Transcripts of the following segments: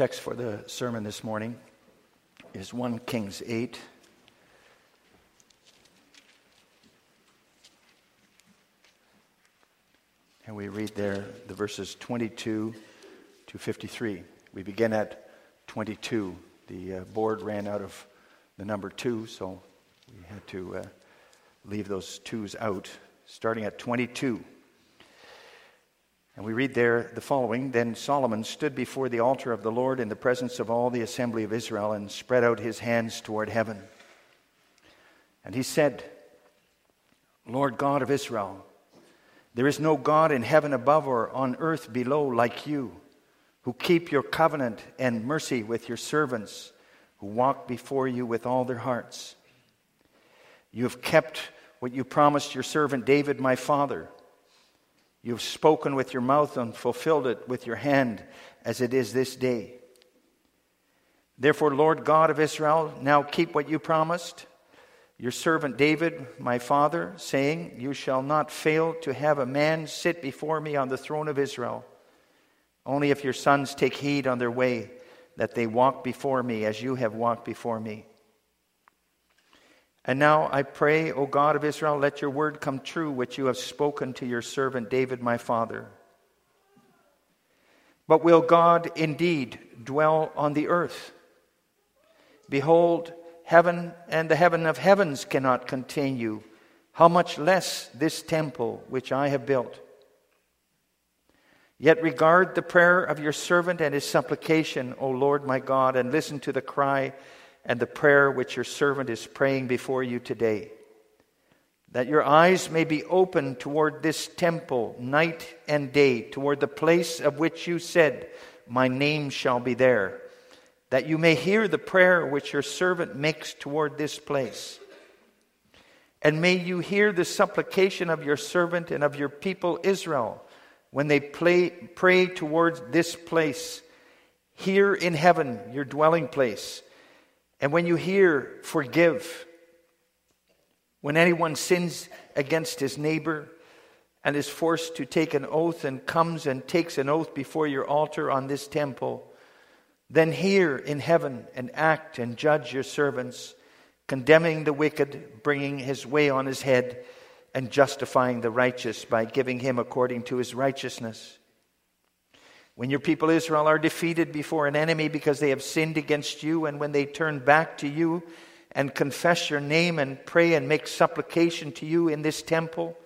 text for the sermon this morning is 1 Kings 8. And we read there the verses 22 to 53. We begin at 22. The uh, board ran out of the number 2, so we had to uh, leave those twos out, starting at 22. And we read there the following Then Solomon stood before the altar of the Lord in the presence of all the assembly of Israel and spread out his hands toward heaven. And he said, Lord God of Israel, there is no God in heaven above or on earth below like you, who keep your covenant and mercy with your servants, who walk before you with all their hearts. You have kept what you promised your servant David, my father. You've spoken with your mouth and fulfilled it with your hand, as it is this day. Therefore, Lord God of Israel, now keep what you promised. Your servant David, my father, saying, You shall not fail to have a man sit before me on the throne of Israel. Only if your sons take heed on their way, that they walk before me as you have walked before me. And now I pray, O God of Israel, let your word come true, which you have spoken to your servant David, my father. But will God indeed dwell on the earth? Behold, heaven and the heaven of heavens cannot contain you. How much less this temple which I have built? Yet regard the prayer of your servant and his supplication, O Lord my God, and listen to the cry and the prayer which your servant is praying before you today. That your eyes may be open toward this temple night and day, toward the place of which you said, My name shall be there. That you may hear the prayer which your servant makes toward this place. And may you hear the supplication of your servant and of your people Israel when they play, pray towards this place, here in heaven, your dwelling place and when you hear, forgive. When anyone sins against his neighbor and is forced to take an oath and comes and takes an oath before your altar on this temple, then hear in heaven and act and judge your servants, condemning the wicked, bringing his way on his head, and justifying the righteous by giving him according to his righteousness. When your people Israel are defeated before an enemy because they have sinned against you, and when they turn back to you and confess your name and pray and make supplication to you in this temple,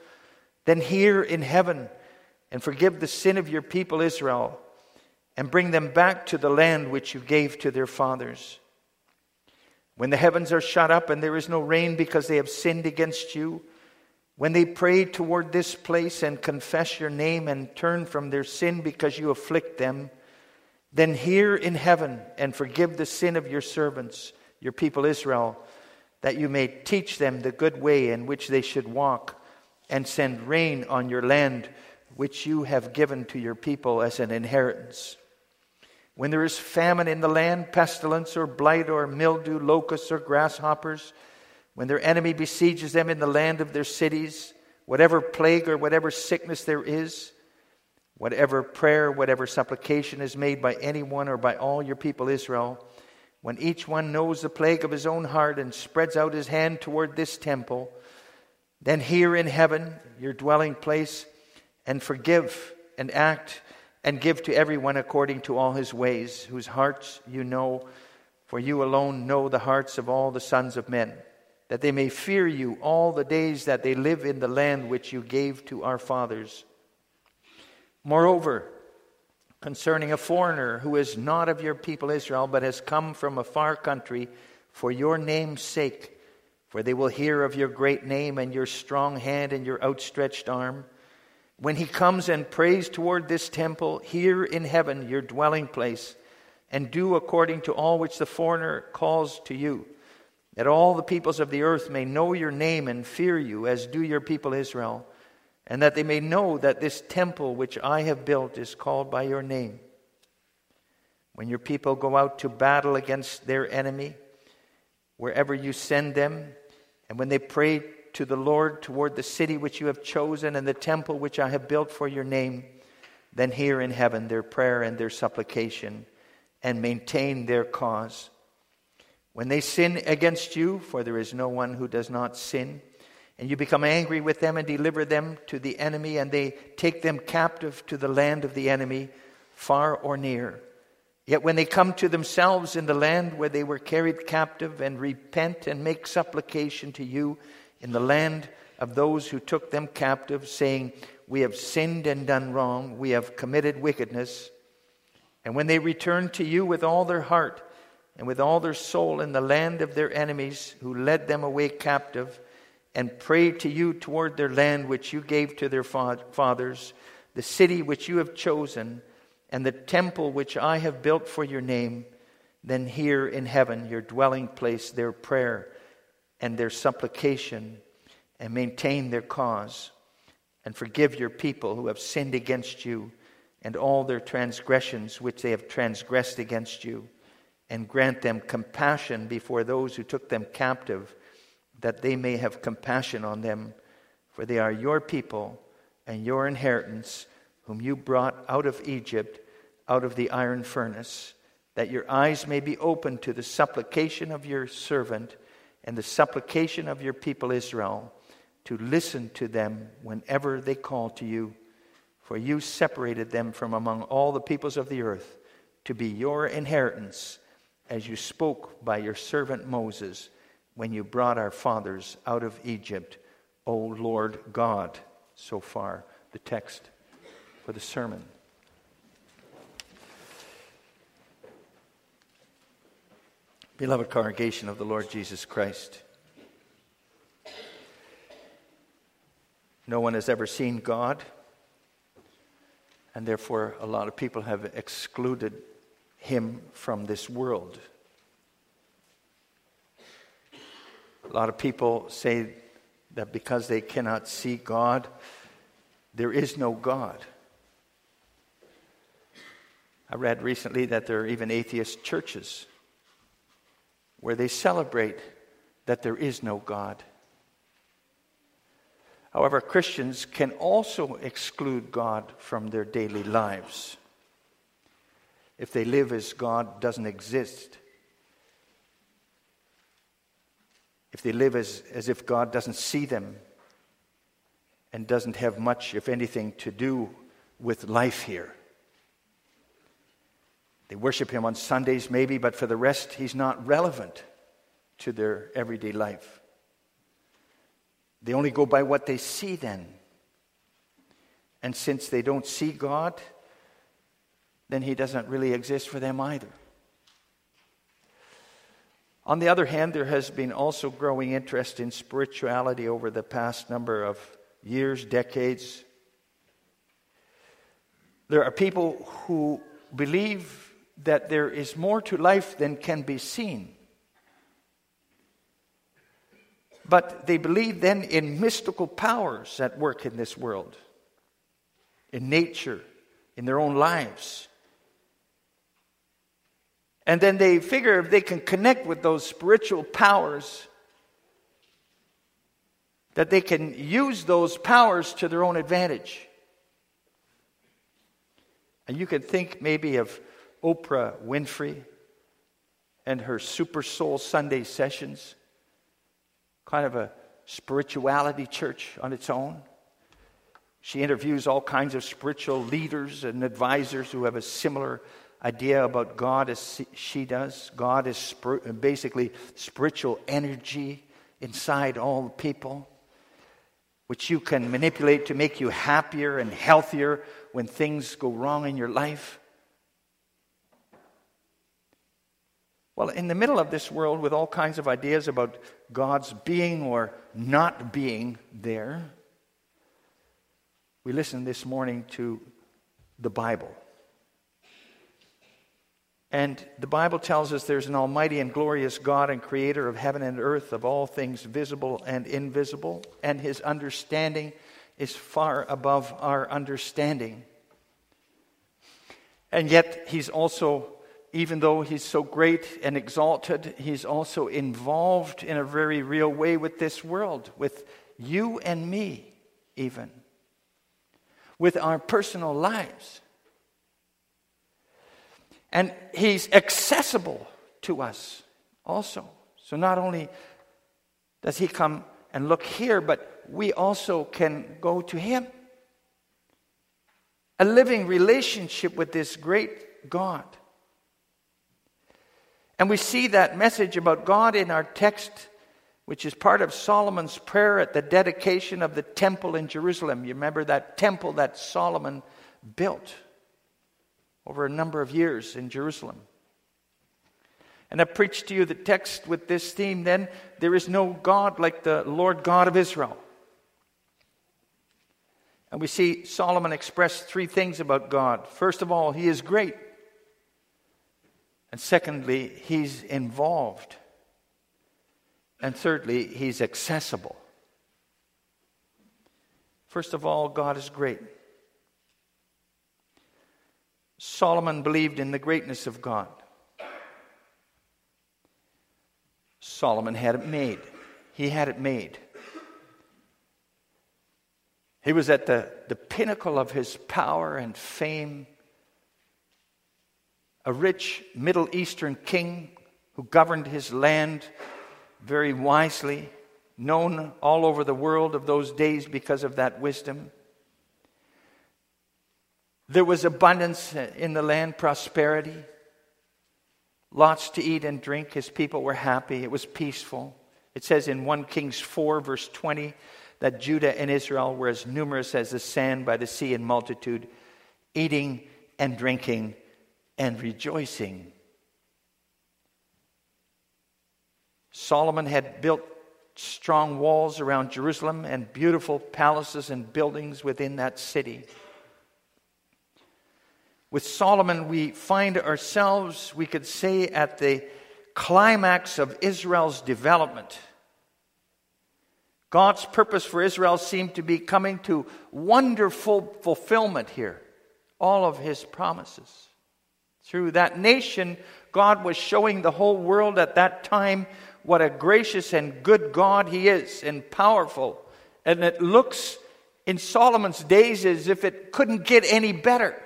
then hear in heaven and forgive the sin of your people Israel and bring them back to the land which you gave to their fathers. When the heavens are shut up and there is no rain because they have sinned against you, when they pray toward this place and confess your name and turn from their sin because you afflict them, then hear in heaven and forgive the sin of your servants, your people Israel, that you may teach them the good way in which they should walk, and send rain on your land, which you have given to your people as an inheritance. When there is famine in the land, pestilence or blight or mildew, locusts or grasshoppers, when their enemy besieges them in the land of their cities, whatever plague or whatever sickness there is, whatever prayer, whatever supplication is made by anyone or by all your people Israel, when each one knows the plague of his own heart and spreads out his hand toward this temple, then hear in heaven, your dwelling place, and forgive and act and give to everyone according to all his ways, whose hearts you know, for you alone know the hearts of all the sons of men that they may fear you all the days that they live in the land which you gave to our fathers. Moreover, concerning a foreigner who is not of your people Israel, but has come from a far country for your name's sake, for they will hear of your great name and your strong hand and your outstretched arm. When he comes and prays toward this temple, here in heaven, your dwelling place, and do according to all which the foreigner calls to you that all the peoples of the earth may know your name and fear you, as do your people Israel, and that they may know that this temple which I have built is called by your name. When your people go out to battle against their enemy, wherever you send them, and when they pray to the Lord toward the city which you have chosen and the temple which I have built for your name, then hear in heaven their prayer and their supplication and maintain their cause. When they sin against you, for there is no one who does not sin, and you become angry with them and deliver them to the enemy, and they take them captive to the land of the enemy, far or near. Yet when they come to themselves in the land where they were carried captive, and repent and make supplication to you in the land of those who took them captive, saying, We have sinned and done wrong, we have committed wickedness. And when they return to you with all their heart and with all their soul in the land of their enemies who led them away captive, and pray to you toward their land which you gave to their fathers, the city which you have chosen, and the temple which I have built for your name, then hear in heaven, your dwelling place, their prayer and their supplication, and maintain their cause, and forgive your people who have sinned against you, and all their transgressions which they have transgressed against you, and grant them compassion before those who took them captive that they may have compassion on them, for they are your people and your inheritance, whom you brought out of Egypt, out of the iron furnace, that your eyes may be opened to the supplication of your servant and the supplication of your people Israel, to listen to them whenever they call to you. For you separated them from among all the peoples of the earth to be your inheritance, as you spoke by your servant Moses when you brought our fathers out of Egypt, O Lord God. So far, the text for the sermon. Beloved congregation of the Lord Jesus Christ, no one has ever seen God, and therefore a lot of people have excluded him from this world. A lot of people say that because they cannot see God, there is no God. I read recently that there are even atheist churches where they celebrate that there is no God. However, Christians can also exclude God from their daily lives if they live as God doesn't exist. if they live as, as if God doesn't see them and doesn't have much, if anything, to do with life here. They worship Him on Sundays, maybe, but for the rest, He's not relevant to their everyday life. They only go by what they see then. And since they don't see God, then He doesn't really exist for them either. On the other hand, there has been also growing interest in spirituality over the past number of years, decades. There are people who believe that there is more to life than can be seen. But they believe then in mystical powers at work in this world, in nature, in their own lives. And then they figure if they can connect with those spiritual powers, that they can use those powers to their own advantage. And you can think maybe of Oprah Winfrey and her Super Soul Sunday sessions, kind of a spirituality church on its own. She interviews all kinds of spiritual leaders and advisors who have a similar idea about God as she does. God is basically spiritual energy inside all people, which you can manipulate to make you happier and healthier when things go wrong in your life. Well, in the middle of this world with all kinds of ideas about God's being or not being there, we listen this morning to the Bible. And the Bible tells us there's an almighty and glorious God and creator of heaven and earth, of all things visible and invisible, and his understanding is far above our understanding. And yet, he's also, even though he's so great and exalted, he's also involved in a very real way with this world, with you and me, even, with our personal lives. And He's accessible to us also. So not only does He come and look here, but we also can go to Him. A living relationship with this great God. And we see that message about God in our text, which is part of Solomon's prayer at the dedication of the temple in Jerusalem. You remember that temple that Solomon built over a number of years in Jerusalem. And I preached to you the text with this theme then there is no God like the Lord God of Israel. And we see Solomon express three things about God. First of all, he is great. And secondly, he's involved. And thirdly, he's accessible. First of all, God is great. Solomon believed in the greatness of God. Solomon had it made. He had it made. He was at the, the pinnacle of his power and fame a rich Middle Eastern king who governed his land very wisely, known all over the world of those days because of that wisdom. There was abundance in the land, prosperity, lots to eat and drink. His people were happy, it was peaceful. It says in 1 Kings 4, verse 20, that Judah and Israel were as numerous as the sand by the sea in multitude, eating and drinking and rejoicing. Solomon had built strong walls around Jerusalem and beautiful palaces and buildings within that city. With Solomon, we find ourselves, we could say, at the climax of Israel's development. God's purpose for Israel seemed to be coming to wonderful fulfillment here, all of his promises. Through that nation, God was showing the whole world at that time what a gracious and good God He is and powerful. And it looks in Solomon's days as if it couldn't get any better.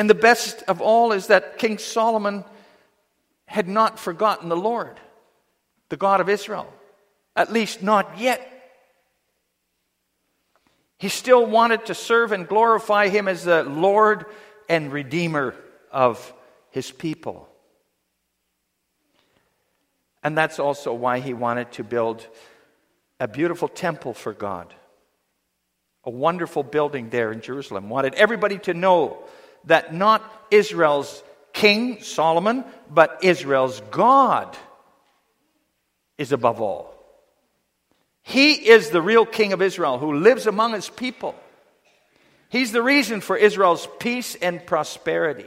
And the best of all is that King Solomon had not forgotten the Lord, the God of Israel, at least not yet. He still wanted to serve and glorify him as the Lord and Redeemer of his people. And that's also why he wanted to build a beautiful temple for God. A wonderful building there in Jerusalem. Wanted everybody to know that not Israel's king, Solomon, but Israel's God is above all. He is the real king of Israel who lives among his people. He's the reason for Israel's peace and prosperity.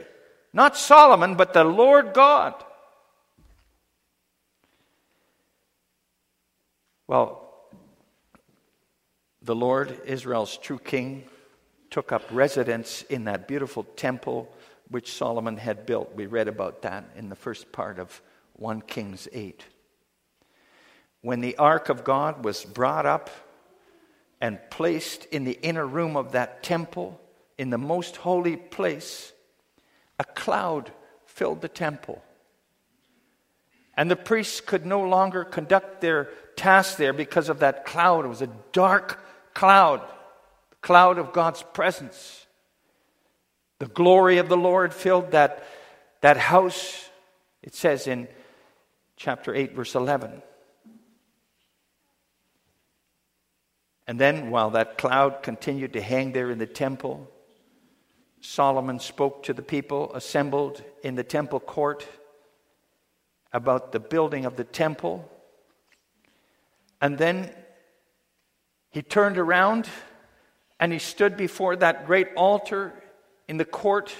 Not Solomon, but the Lord God. Well, the Lord, Israel's true king, took up residence in that beautiful temple which Solomon had built. We read about that in the first part of 1 Kings 8 when the ark of God was brought up and placed in the inner room of that temple, in the most holy place, a cloud filled the temple. And the priests could no longer conduct their task there because of that cloud. It was a dark cloud, cloud of God's presence. The glory of the Lord filled that, that house, it says in chapter 8, verse 11. And then, while that cloud continued to hang there in the temple, Solomon spoke to the people assembled in the temple court about the building of the temple. And then he turned around and he stood before that great altar in the court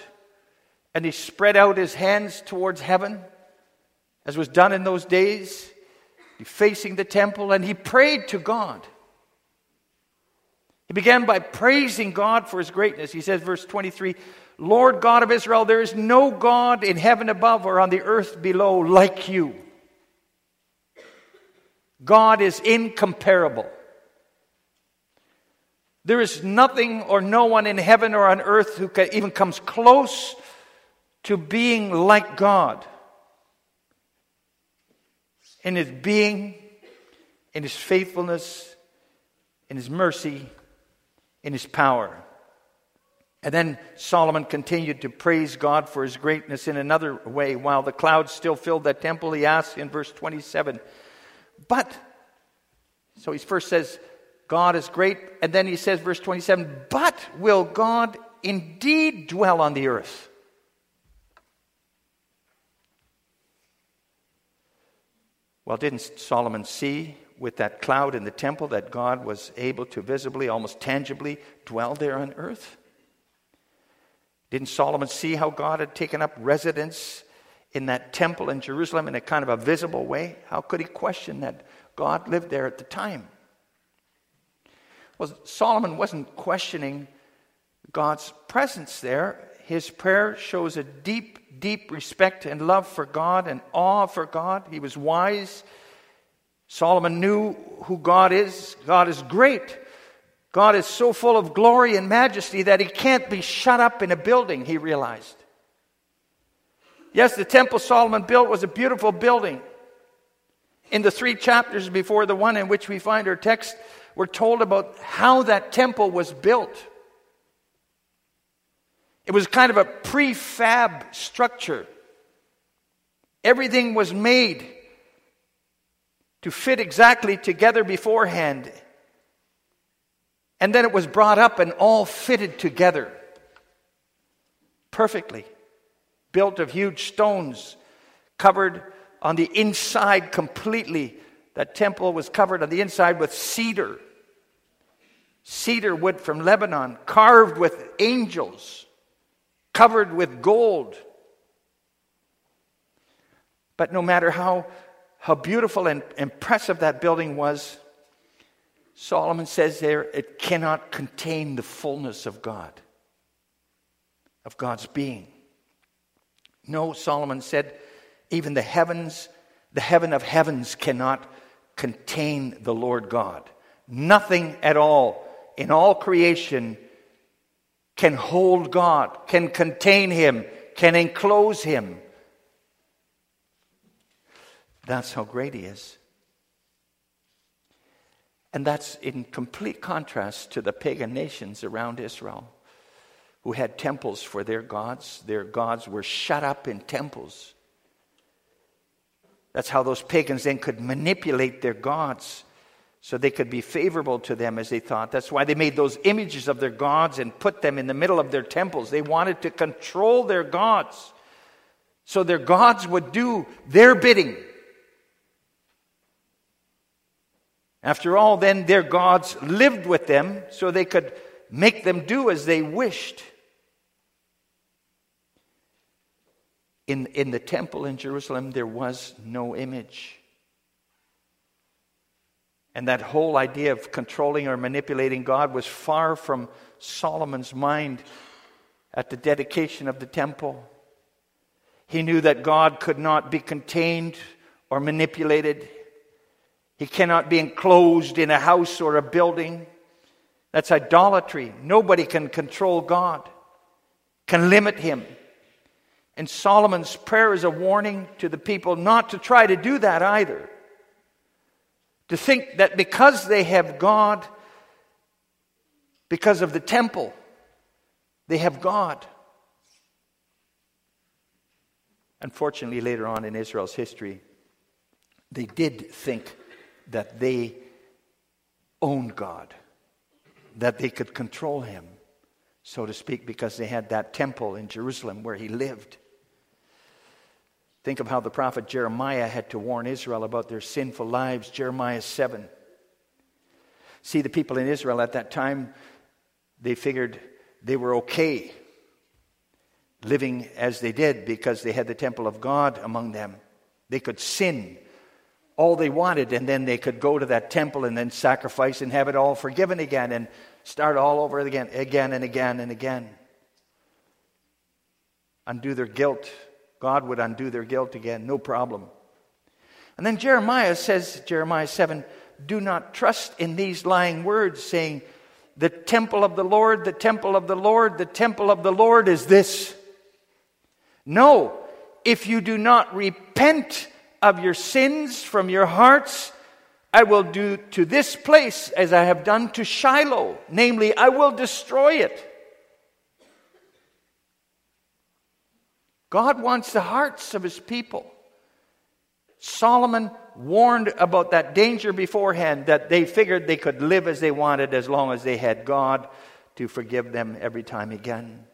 and he spread out his hands towards heaven, as was done in those days, facing the temple, and he prayed to God. He began by praising God for his greatness. He says, verse 23 Lord God of Israel, there is no God in heaven above or on the earth below like you. God is incomparable. There is nothing or no one in heaven or on earth who even comes close to being like God in his being, in his faithfulness, in his mercy, in his power. And then Solomon continued to praise God for his greatness in another way. While the clouds still filled that temple, he asked in verse 27, But, so he first says, God is great, and then he says, verse 27, But will God indeed dwell on the earth? Well, didn't Solomon see with that cloud in the temple that God was able to visibly, almost tangibly, dwell there on earth? Didn't Solomon see how God had taken up residence in that temple in Jerusalem in a kind of a visible way? How could he question that God lived there at the time? Well, Solomon wasn't questioning God's presence there. His prayer shows a deep, deep respect and love for God and awe for God. He was wise. Solomon knew who God is. God is great. God is so full of glory and majesty that he can't be shut up in a building, he realized. Yes, the temple Solomon built was a beautiful building. In the three chapters before the one in which we find our text, we're told about how that temple was built. It was kind of a prefab structure. Everything was made to fit exactly together beforehand. And then it was brought up and all fitted together perfectly. Built of huge stones, covered on the inside completely. That temple was covered on the inside with cedar, cedar wood from Lebanon, carved with angels, covered with gold. But no matter how, how beautiful and impressive that building was, Solomon says there, it cannot contain the fullness of God, of God's being. No, Solomon said, even the heavens, the heaven of heavens cannot contain the Lord God. Nothing at all in all creation can hold God, can contain Him, can enclose Him. That's how great He is. And that's in complete contrast to the pagan nations around Israel who had temples for their gods. Their gods were shut up in temples. That's how those pagans then could manipulate their gods so they could be favorable to them as they thought. That's why they made those images of their gods and put them in the middle of their temples. They wanted to control their gods so their gods would do their bidding. After all, then their gods lived with them so they could make them do as they wished. In, in the temple in Jerusalem, there was no image. And that whole idea of controlling or manipulating God was far from Solomon's mind at the dedication of the temple. He knew that God could not be contained or manipulated. He cannot be enclosed in a house or a building. That's idolatry. Nobody can control God, can limit him. And Solomon's prayer is a warning to the people not to try to do that either. To think that because they have God, because of the temple, they have God. Unfortunately, later on in Israel's history, they did think that they owned God, that they could control him, so to speak, because they had that temple in Jerusalem where he lived. Think of how the prophet Jeremiah had to warn Israel about their sinful lives, Jeremiah 7. See, the people in Israel at that time, they figured they were okay living as they did because they had the temple of God among them. They could sin all they wanted, and then they could go to that temple and then sacrifice and have it all forgiven again and start all over again, again and again and again. Undo their guilt. God would undo their guilt again, no problem. And then Jeremiah says, Jeremiah 7, do not trust in these lying words, saying, the temple of the Lord, the temple of the Lord, the temple of the Lord is this. No, if you do not repent of your sins from your hearts, I will do to this place as I have done to Shiloh, namely, I will destroy it. God wants the hearts of his people. Solomon warned about that danger beforehand that they figured they could live as they wanted as long as they had God to forgive them every time again.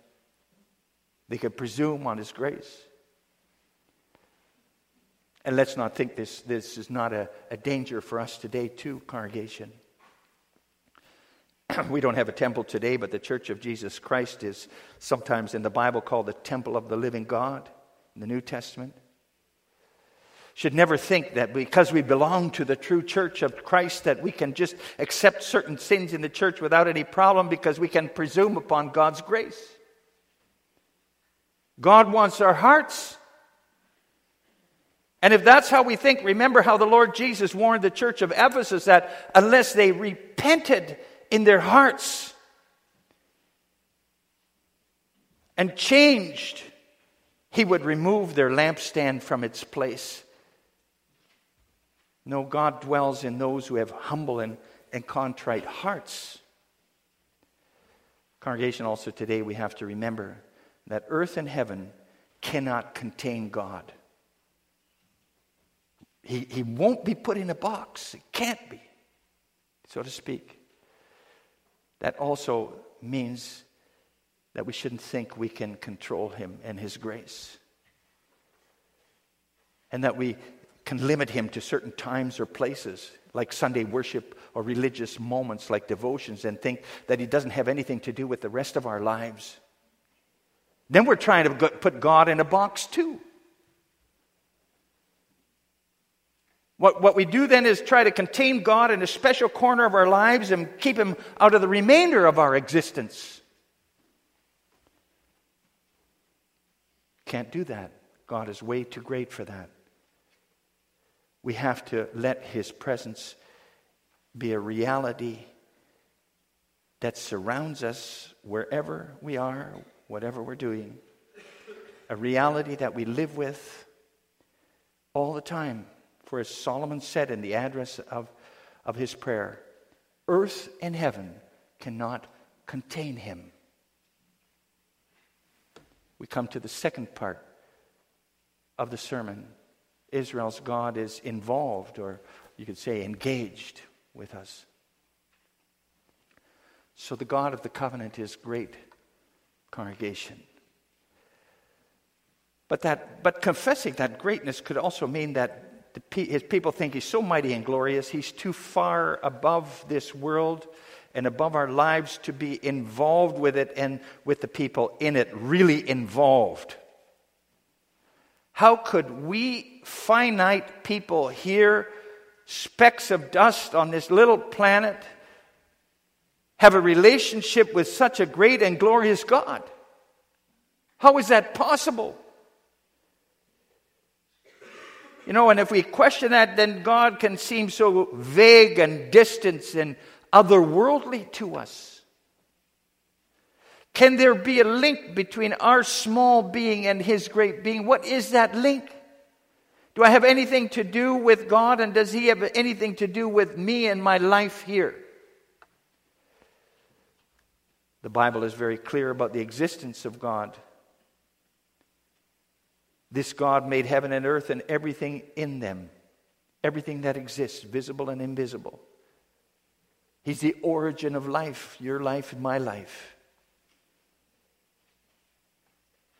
They could presume on his grace. And let's not think this, this is not a, a danger for us today, too, congregation. we don't have a temple today, but the Church of Jesus Christ is sometimes in the Bible called the temple of the living God in the New Testament. Should never think that because we belong to the true church of Christ that we can just accept certain sins in the church without any problem because we can presume upon God's grace. God wants our hearts. And if that's how we think, remember how the Lord Jesus warned the church of Ephesus that unless they repented in their hearts and changed, he would remove their lampstand from its place. No, God dwells in those who have humble and, and contrite hearts. Congregation, also today we have to remember that earth and heaven cannot contain God. He, he won't be put in a box. It can't be, so to speak. That also means that we shouldn't think we can control him and his grace. And that we can limit him to certain times or places, like Sunday worship or religious moments like devotions, and think that he doesn't have anything to do with the rest of our lives. Then we're trying to put God in a box too. What, what we do then is try to contain God in a special corner of our lives and keep him out of the remainder of our existence. Can't do that. God is way too great for that. We have to let his presence be a reality that surrounds us wherever we are, whatever we're doing. A reality that we live with all the time. For as Solomon said in the address of, of his prayer, earth and heaven cannot contain him. We come to the second part of the sermon. Israel's God is involved, or you could say engaged with us. So the God of the covenant is great congregation. But that but confessing that greatness could also mean that his people think he's so mighty and glorious, he's too far above this world and above our lives to be involved with it and with the people in it, really involved. How could we finite people here, specks of dust on this little planet, have a relationship with such a great and glorious God? How is that possible? You know, and if we question that, then God can seem so vague and distant and otherworldly to us. Can there be a link between our small being and His great being? What is that link? Do I have anything to do with God, and does He have anything to do with me and my life here? The Bible is very clear about the existence of God. This God made heaven and earth and everything in them, everything that exists, visible and invisible. He's the origin of life, your life and my life.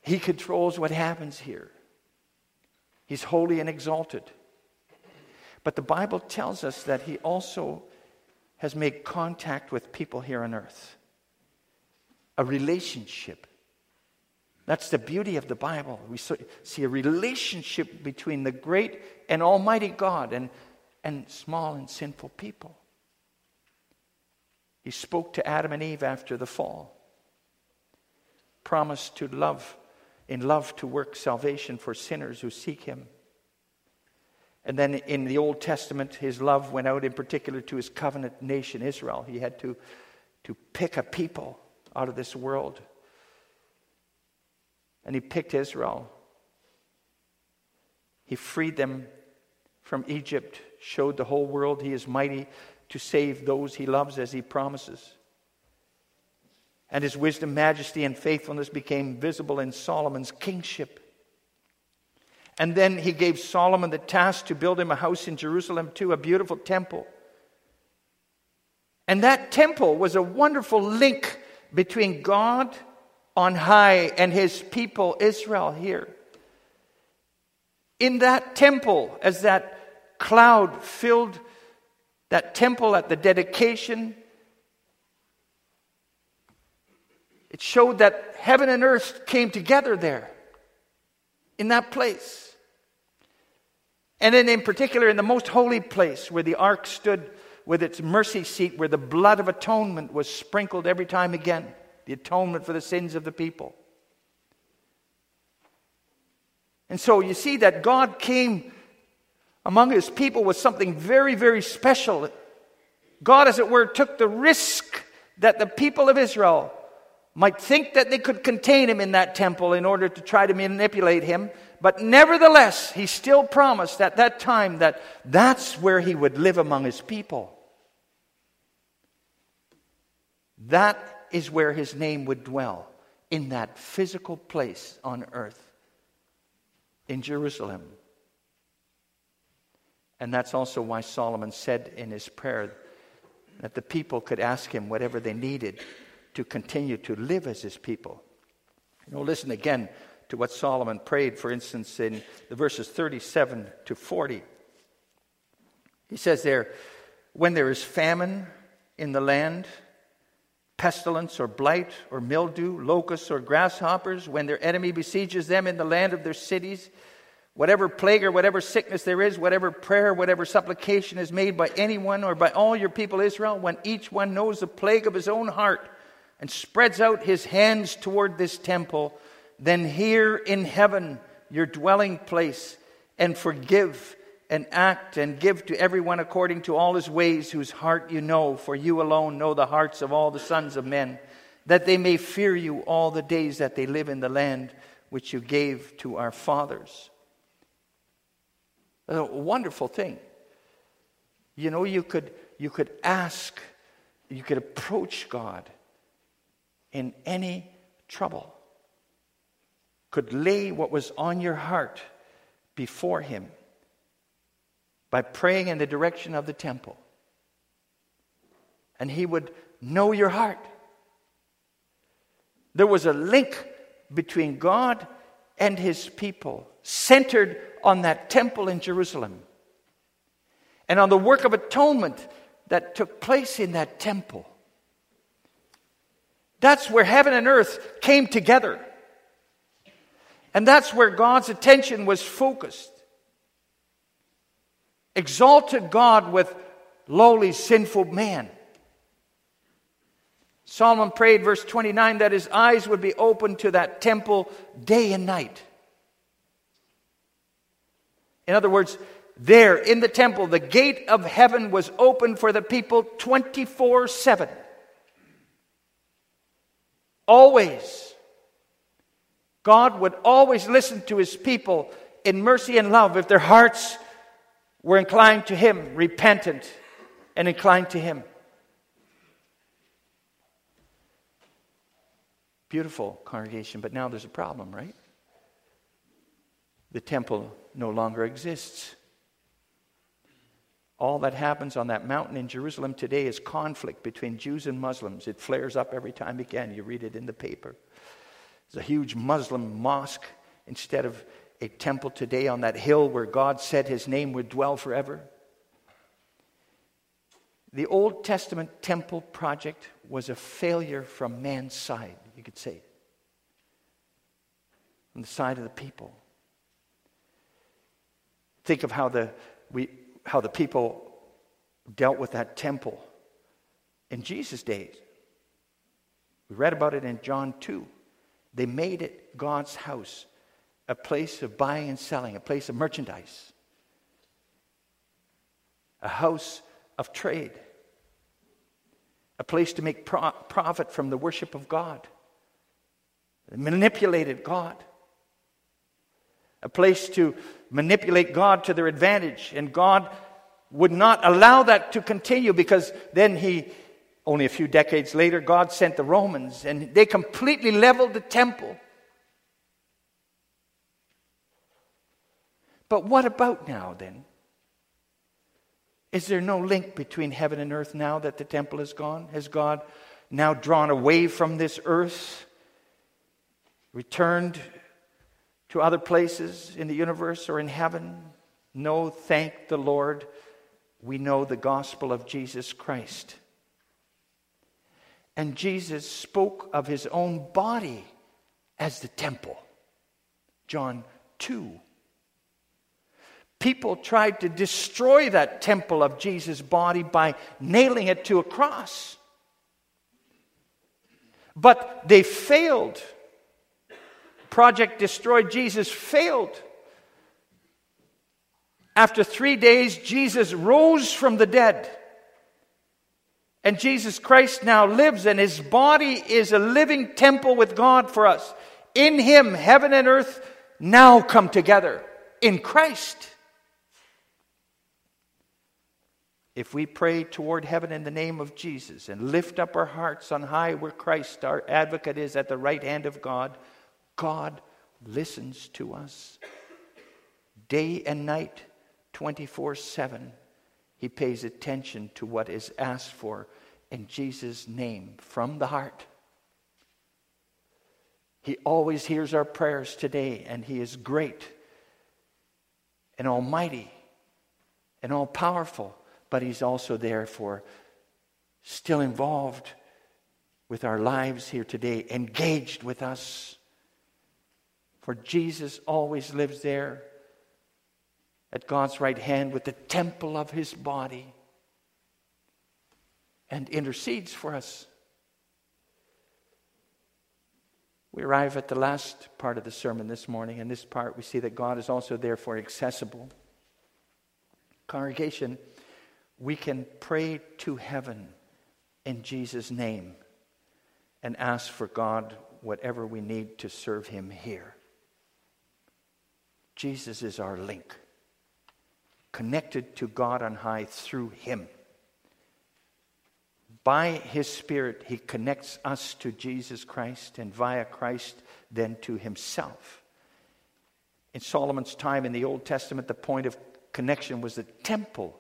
He controls what happens here. He's holy and exalted. But the Bible tells us that He also has made contact with people here on earth, a relationship. That's the beauty of the Bible. We see a relationship between the great and almighty God and, and small and sinful people. He spoke to Adam and Eve after the fall, promised to love, in love, to work salvation for sinners who seek Him. And then in the Old Testament, his love went out in particular to his covenant nation, Israel. He had to to pick a people out of this world. And he picked Israel. He freed them from Egypt, showed the whole world he is mighty to save those he loves as he promises. And his wisdom, majesty, and faithfulness became visible in Solomon's kingship. And then he gave Solomon the task to build him a house in Jerusalem, too, a beautiful temple. And that temple was a wonderful link between God on high and his people, Israel, here. In that temple, as that cloud filled that temple at the dedication, it showed that heaven and earth came together there, in that place. And then, in particular, in the most holy place where the ark stood with its mercy seat, where the blood of atonement was sprinkled every time again, the atonement for the sins of the people. And so you see that God came among his people with something very, very special. God, as it were, took the risk that the people of Israel might think that they could contain him in that temple in order to try to manipulate him. But nevertheless, he still promised at that time that that's where he would live among his people. That is where his name would dwell, in that physical place on earth, in Jerusalem. And that's also why Solomon said in his prayer that the people could ask him whatever they needed to continue to live as his people. You know, listen again to what Solomon prayed, for instance, in the verses 37 to 40. He says there, When there is famine in the land, pestilence or blight or mildew, locusts or grasshoppers, when their enemy besieges them in the land of their cities, Whatever plague or whatever sickness there is, whatever prayer, whatever supplication is made by anyone or by all your people Israel, when each one knows the plague of his own heart and spreads out his hands toward this temple, then hear in heaven your dwelling place and forgive and act and give to everyone according to all his ways, whose heart you know, for you alone know the hearts of all the sons of men, that they may fear you all the days that they live in the land which you gave to our fathers a wonderful thing. You know, you could, you could ask, you could approach God in any trouble, could lay what was on your heart before Him by praying in the direction of the temple. And He would know your heart. There was a link between God and His people, centered on that temple in Jerusalem and on the work of atonement that took place in that temple. That's where heaven and earth came together. And that's where God's attention was focused. Exalted God with lowly, sinful man. Solomon prayed, verse 29, that his eyes would be open to that temple day and night. In other words, there in the temple, the gate of heaven was open for the people 24 7. Always. God would always listen to his people in mercy and love if their hearts were inclined to him, repentant and inclined to him. Beautiful congregation, but now there's a problem, right? The temple no longer exists. All that happens on that mountain in Jerusalem today is conflict between Jews and Muslims. It flares up every time again. You read it in the paper. There's a huge Muslim mosque instead of a temple today on that hill where God said his name would dwell forever. The Old Testament temple project was a failure from man's side, you could say, on the side of the people. Think of how the, we, how the people dealt with that temple in Jesus' days. We read about it in John 2. They made it God's house, a place of buying and selling, a place of merchandise, a house of trade, a place to make pro- profit from the worship of God. Manipulated God. A place to manipulate God to their advantage. And God would not allow that to continue because then he, only a few decades later, God sent the Romans and they completely leveled the temple. But what about now then? Is there no link between heaven and earth now that the temple is gone? Has God now drawn away from this earth, returned to other places in the universe or in heaven? No, thank the Lord. We know the gospel of Jesus Christ. And Jesus spoke of his own body as the temple. John 2 people tried to destroy that temple of Jesus' body by nailing it to a cross. But they failed. Project Destroy Jesus failed. After three days, Jesus rose from the dead. And Jesus Christ now lives, and his body is a living temple with God for us. In him, heaven and earth now come together in Christ. If we pray toward heaven in the name of Jesus and lift up our hearts on high where Christ, our advocate, is at the right hand of God, God listens to us. Day and night, 24 7, He pays attention to what is asked for in Jesus' name from the heart. He always hears our prayers today, and He is great and almighty and all powerful but He's also there for still involved with our lives here today, engaged with us. For Jesus always lives there at God's right hand with the temple of His body and intercedes for us. We arrive at the last part of the sermon this morning. In this part, we see that God is also therefore accessible. Congregation, we can pray to heaven in Jesus' name and ask for God whatever we need to serve Him here. Jesus is our link, connected to God on high through Him. By His Spirit, He connects us to Jesus Christ, and via Christ, then to Himself. In Solomon's time in the Old Testament, the point of connection was the temple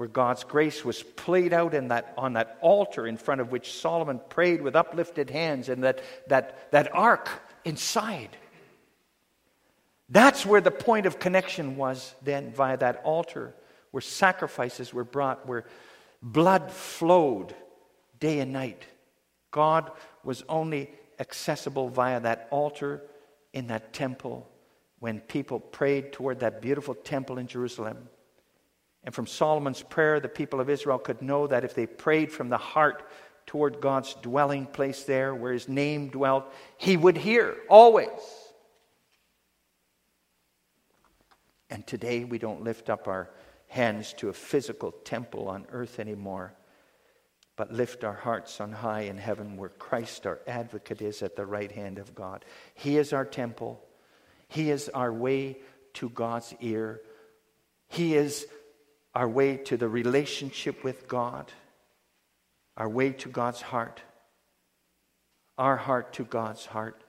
where God's grace was played out in that, on that altar in front of which Solomon prayed with uplifted hands and that, that, that ark inside. That's where the point of connection was then via that altar, where sacrifices were brought, where blood flowed day and night. God was only accessible via that altar in that temple when people prayed toward that beautiful temple in Jerusalem. And from Solomon's prayer, the people of Israel could know that if they prayed from the heart toward God's dwelling place there, where his name dwelt, he would hear always. And today we don't lift up our hands to a physical temple on earth anymore, but lift our hearts on high in heaven where Christ, our advocate, is at the right hand of God. He is our temple, He is our way to God's ear. He is our way to the relationship with God, our way to God's heart, our heart to God's heart.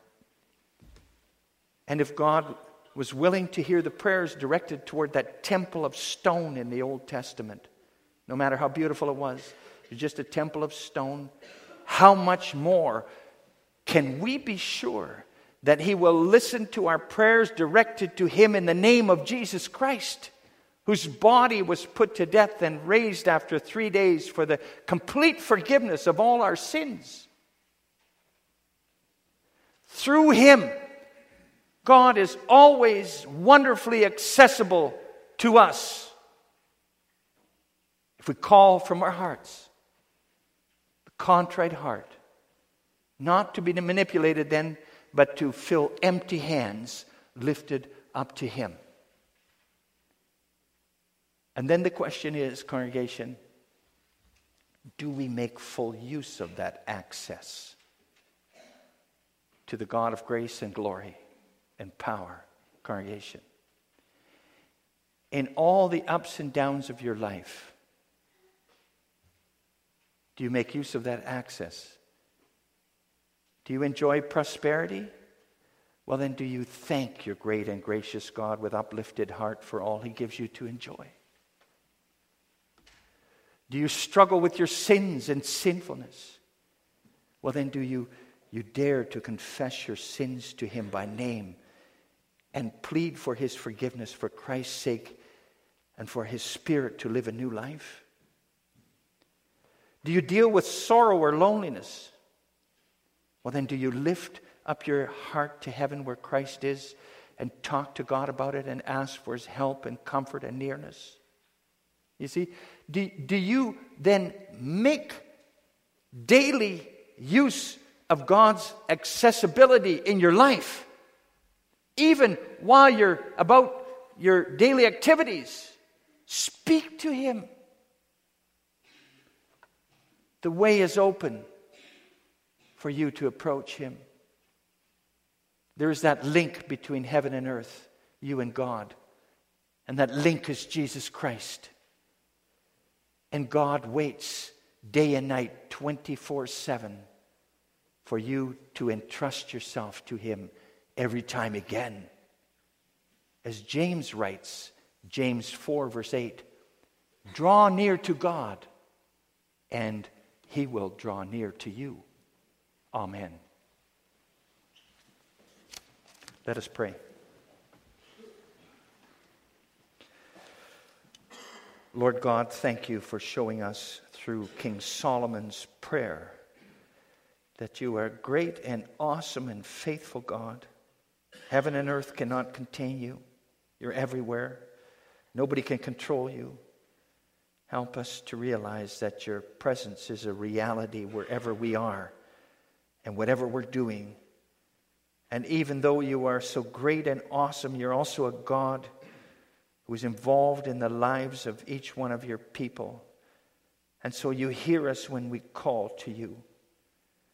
And if God was willing to hear the prayers directed toward that temple of stone in the Old Testament, no matter how beautiful it was, it was just a temple of stone, how much more can we be sure that He will listen to our prayers directed to Him in the name of Jesus Christ? Whose body was put to death and raised after three days for the complete forgiveness of all our sins. Through him, God is always wonderfully accessible to us. If we call from our hearts, the contrite heart, not to be manipulated then, but to fill empty hands lifted up to Him. And then the question is, congregation, do we make full use of that access to the God of grace and glory and power, congregation? In all the ups and downs of your life, do you make use of that access? Do you enjoy prosperity? Well, then, do you thank your great and gracious God with uplifted heart for all He gives you to enjoy? Do you struggle with your sins and sinfulness? Well, then, do you, you dare to confess your sins to Him by name and plead for His forgiveness for Christ's sake and for His Spirit to live a new life? Do you deal with sorrow or loneliness? Well, then, do you lift up your heart to heaven where Christ is and talk to God about it and ask for His help and comfort and nearness? You see, do, do you then make daily use of God's accessibility in your life? Even while you're about your daily activities, speak to Him. The way is open for you to approach Him. There is that link between heaven and earth, you and God. And that link is Jesus Christ. And God waits day and night, 24 7, for you to entrust yourself to Him every time again. As James writes, James 4, verse 8, draw near to God, and He will draw near to you. Amen. Let us pray. Lord God, thank you for showing us through King Solomon's prayer that you are great and awesome and faithful God. Heaven and earth cannot contain you, you're everywhere. Nobody can control you. Help us to realize that your presence is a reality wherever we are and whatever we're doing. And even though you are so great and awesome, you're also a God who is involved in the lives of each one of your people. And so you hear us when we call to you.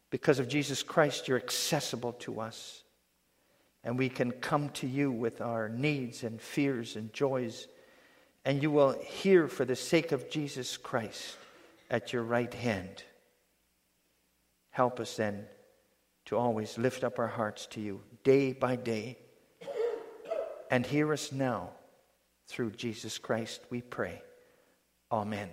Because of Jesus Christ, you're accessible to us. And we can come to you with our needs and fears and joys. And you will hear for the sake of Jesus Christ at your right hand. Help us then to always lift up our hearts to you day by day. And hear us now through Jesus Christ, we pray. Amen.